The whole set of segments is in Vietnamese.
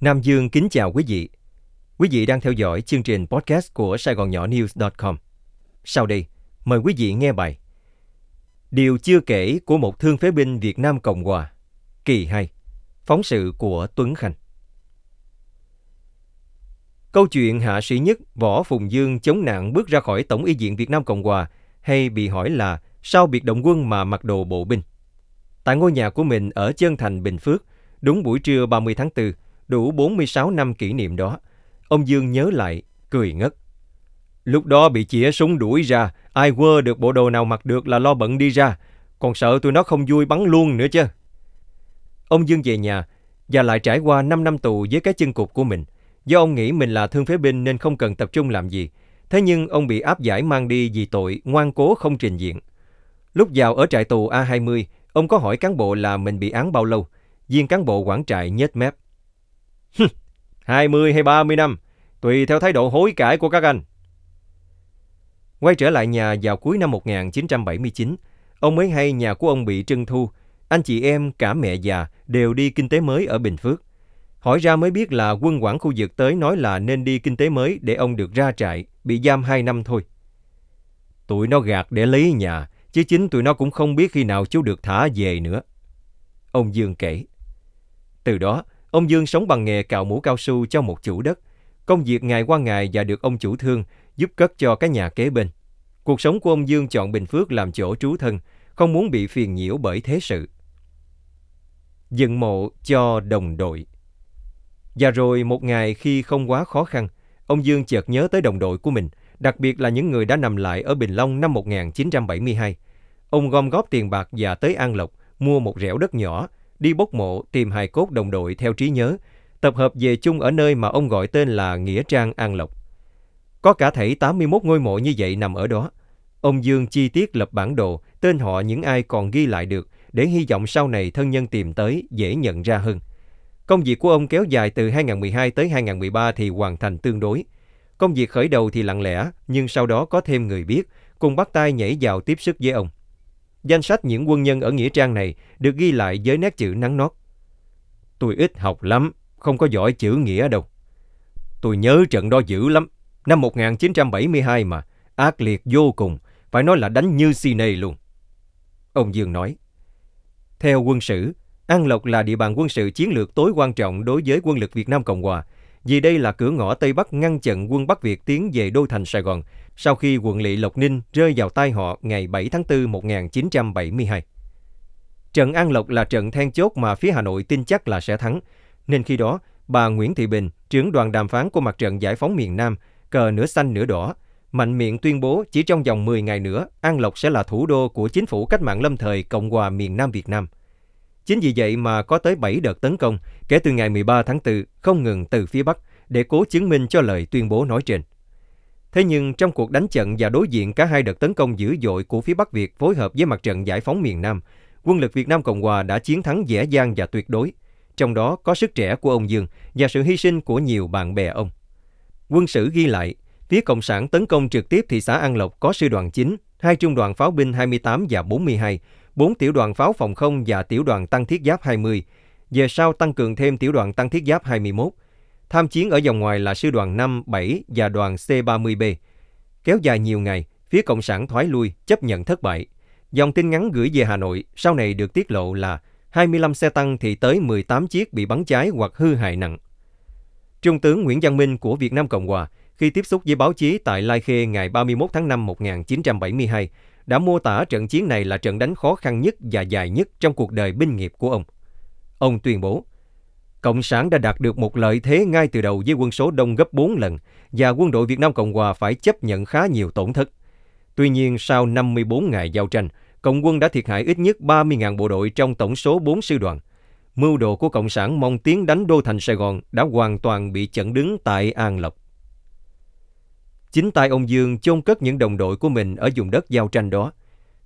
Nam Dương kính chào quý vị. Quý vị đang theo dõi chương trình podcast của Sài Gòn Nhỏ News.com. Sau đây, mời quý vị nghe bài Điều chưa kể của một thương phế binh Việt Nam Cộng Hòa, kỳ 2, phóng sự của Tuấn Khanh. Câu chuyện hạ sĩ nhất Võ Phùng Dương chống nạn bước ra khỏi Tổng y viện Việt Nam Cộng Hòa hay bị hỏi là sao biệt động quân mà mặc đồ bộ binh. Tại ngôi nhà của mình ở Chân Thành, Bình Phước, đúng buổi trưa 30 tháng 4, đủ 46 năm kỷ niệm đó, ông Dương nhớ lại, cười ngất. Lúc đó bị chĩa súng đuổi ra, ai quơ được bộ đồ nào mặc được là lo bận đi ra, còn sợ tụi nó không vui bắn luôn nữa chứ. Ông Dương về nhà và lại trải qua 5 năm tù với cái chân cục của mình. Do ông nghĩ mình là thương phế binh nên không cần tập trung làm gì. Thế nhưng ông bị áp giải mang đi vì tội ngoan cố không trình diện. Lúc vào ở trại tù A20, ông có hỏi cán bộ là mình bị án bao lâu. Viên cán bộ quản trại nhếch mép. 20 hay 30 năm, tùy theo thái độ hối cải của các anh. Quay trở lại nhà vào cuối năm 1979, ông mới hay nhà của ông bị trưng thu. Anh chị em, cả mẹ già đều đi kinh tế mới ở Bình Phước. Hỏi ra mới biết là quân quản khu vực tới nói là nên đi kinh tế mới để ông được ra trại, bị giam 2 năm thôi. Tụi nó gạt để lấy nhà, chứ chính tụi nó cũng không biết khi nào chú được thả về nữa. Ông Dương kể. Từ đó, ông Dương sống bằng nghề cạo mũ cao su cho một chủ đất. Công việc ngày qua ngày và được ông chủ thương giúp cất cho cái nhà kế bên. Cuộc sống của ông Dương chọn Bình Phước làm chỗ trú thân, không muốn bị phiền nhiễu bởi thế sự. Dựng mộ cho đồng đội Và rồi một ngày khi không quá khó khăn, ông Dương chợt nhớ tới đồng đội của mình, đặc biệt là những người đã nằm lại ở Bình Long năm 1972. Ông gom góp tiền bạc và tới An Lộc, mua một rẻo đất nhỏ, đi bốc mộ tìm hài cốt đồng đội theo trí nhớ, tập hợp về chung ở nơi mà ông gọi tên là Nghĩa Trang An Lộc. Có cả thảy 81 ngôi mộ như vậy nằm ở đó. Ông Dương chi tiết lập bản đồ, tên họ những ai còn ghi lại được để hy vọng sau này thân nhân tìm tới dễ nhận ra hơn. Công việc của ông kéo dài từ 2012 tới 2013 thì hoàn thành tương đối. Công việc khởi đầu thì lặng lẽ, nhưng sau đó có thêm người biết, cùng bắt tay nhảy vào tiếp sức với ông. Danh sách những quân nhân ở Nghĩa Trang này được ghi lại với nét chữ nắng nót. Tôi ít học lắm, không có giỏi chữ nghĩa đâu. Tôi nhớ trận đó dữ lắm. Năm 1972 mà, ác liệt vô cùng, phải nói là đánh như si nê luôn. Ông Dương nói. Theo quân sử, An Lộc là địa bàn quân sự chiến lược tối quan trọng đối với quân lực Việt Nam Cộng Hòa, vì đây là cửa ngõ Tây Bắc ngăn chặn quân Bắc Việt tiến về đô thành Sài Gòn sau khi quận lỵ Lộc Ninh rơi vào tay họ ngày 7 tháng 4 1972. Trận An Lộc là trận then chốt mà phía Hà Nội tin chắc là sẽ thắng, nên khi đó bà Nguyễn Thị Bình, trưởng đoàn đàm phán của mặt trận giải phóng miền Nam, cờ nửa xanh nửa đỏ, mạnh miệng tuyên bố chỉ trong vòng 10 ngày nữa, An Lộc sẽ là thủ đô của chính phủ cách mạng lâm thời Cộng hòa miền Nam Việt Nam. Chính vì vậy mà có tới 7 đợt tấn công kể từ ngày 13 tháng 4 không ngừng từ phía Bắc để cố chứng minh cho lời tuyên bố nói trên. Thế nhưng trong cuộc đánh trận và đối diện cả hai đợt tấn công dữ dội của phía Bắc Việt phối hợp với mặt trận giải phóng miền Nam, quân lực Việt Nam Cộng Hòa đã chiến thắng dễ dàng và tuyệt đối. Trong đó có sức trẻ của ông Dương và sự hy sinh của nhiều bạn bè ông. Quân sử ghi lại, phía Cộng sản tấn công trực tiếp thị xã An Lộc có sư đoàn 9, hai trung đoàn pháo binh 28 và 42, bốn tiểu đoàn pháo phòng không và tiểu đoàn tăng thiết giáp 20, về sau tăng cường thêm tiểu đoàn tăng thiết giáp 21. Tham chiến ở vòng ngoài là sư đoàn 5, 7 và đoàn C-30B. Kéo dài nhiều ngày, phía Cộng sản thoái lui, chấp nhận thất bại. Dòng tin ngắn gửi về Hà Nội sau này được tiết lộ là 25 xe tăng thì tới 18 chiếc bị bắn cháy hoặc hư hại nặng. Trung tướng Nguyễn Văn Minh của Việt Nam Cộng Hòa khi tiếp xúc với báo chí tại Lai Khê ngày 31 tháng 5 1972 đã mô tả trận chiến này là trận đánh khó khăn nhất và dài nhất trong cuộc đời binh nghiệp của ông. Ông tuyên bố, Cộng sản đã đạt được một lợi thế ngay từ đầu với quân số đông gấp 4 lần và quân đội Việt Nam Cộng Hòa phải chấp nhận khá nhiều tổn thất. Tuy nhiên, sau 54 ngày giao tranh, Cộng quân đã thiệt hại ít nhất 30.000 bộ đội trong tổng số 4 sư đoàn. Mưu đồ của Cộng sản mong tiến đánh đô thành Sài Gòn đã hoàn toàn bị chặn đứng tại An Lộc. Chính tay ông Dương chôn cất những đồng đội của mình ở vùng đất giao tranh đó.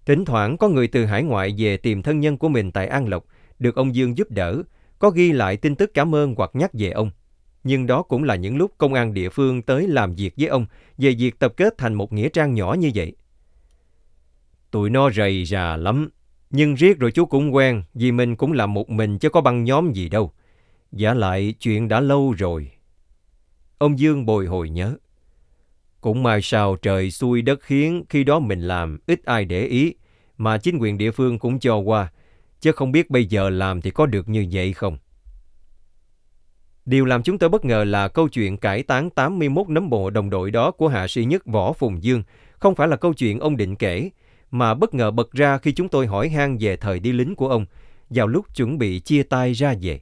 Thỉnh thoảng có người từ hải ngoại về tìm thân nhân của mình tại An Lộc, được ông Dương giúp đỡ, có ghi lại tin tức cảm ơn hoặc nhắc về ông. Nhưng đó cũng là những lúc công an địa phương tới làm việc với ông về việc tập kết thành một nghĩa trang nhỏ như vậy. Tụi nó rầy rà lắm, nhưng riết rồi chú cũng quen vì mình cũng làm một mình chứ có băng nhóm gì đâu. Giả lại chuyện đã lâu rồi. Ông Dương bồi hồi nhớ. Cũng mai sao trời xui đất khiến khi đó mình làm ít ai để ý, mà chính quyền địa phương cũng cho qua, chứ không biết bây giờ làm thì có được như vậy không. Điều làm chúng tôi bất ngờ là câu chuyện cải tán 81 nấm bộ đồng đội đó của hạ sĩ nhất Võ Phùng Dương không phải là câu chuyện ông định kể, mà bất ngờ bật ra khi chúng tôi hỏi han về thời đi lính của ông, vào lúc chuẩn bị chia tay ra về.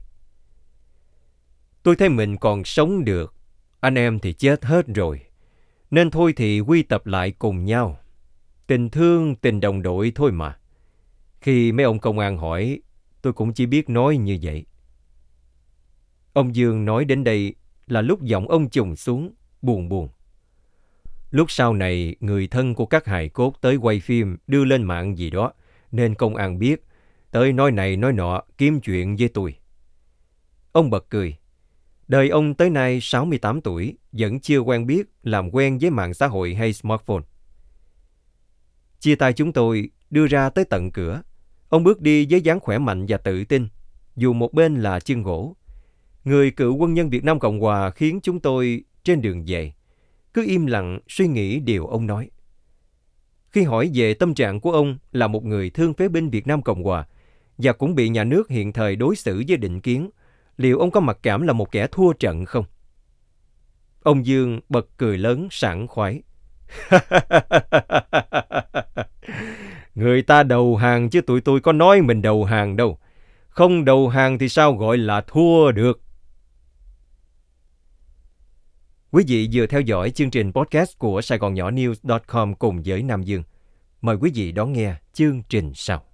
Tôi thấy mình còn sống được, anh em thì chết hết rồi. Nên thôi thì quy tập lại cùng nhau. Tình thương, tình đồng đội thôi mà. Khi mấy ông công an hỏi, tôi cũng chỉ biết nói như vậy. Ông Dương nói đến đây là lúc giọng ông trùng xuống, buồn buồn. Lúc sau này, người thân của các hài cốt tới quay phim, đưa lên mạng gì đó, nên công an biết, tới nói này nói nọ, kiếm chuyện với tôi. Ông bật cười. Đời ông tới nay 68 tuổi, vẫn chưa quen biết làm quen với mạng xã hội hay smartphone. Chia tay chúng tôi, đưa ra tới tận cửa. Ông bước đi với dáng khỏe mạnh và tự tin, dù một bên là chân gỗ. Người cựu quân nhân Việt Nam Cộng Hòa khiến chúng tôi trên đường về, cứ im lặng suy nghĩ điều ông nói. Khi hỏi về tâm trạng của ông là một người thương phế binh Việt Nam Cộng Hòa và cũng bị nhà nước hiện thời đối xử với định kiến, liệu ông có mặc cảm là một kẻ thua trận không? Ông Dương bật cười lớn sảng khoái. Người ta đầu hàng chứ tụi tôi có nói mình đầu hàng đâu. Không đầu hàng thì sao gọi là thua được. Quý vị vừa theo dõi chương trình podcast của Sài Gòn Nhỏ News.com cùng với Nam Dương. Mời quý vị đón nghe chương trình sau.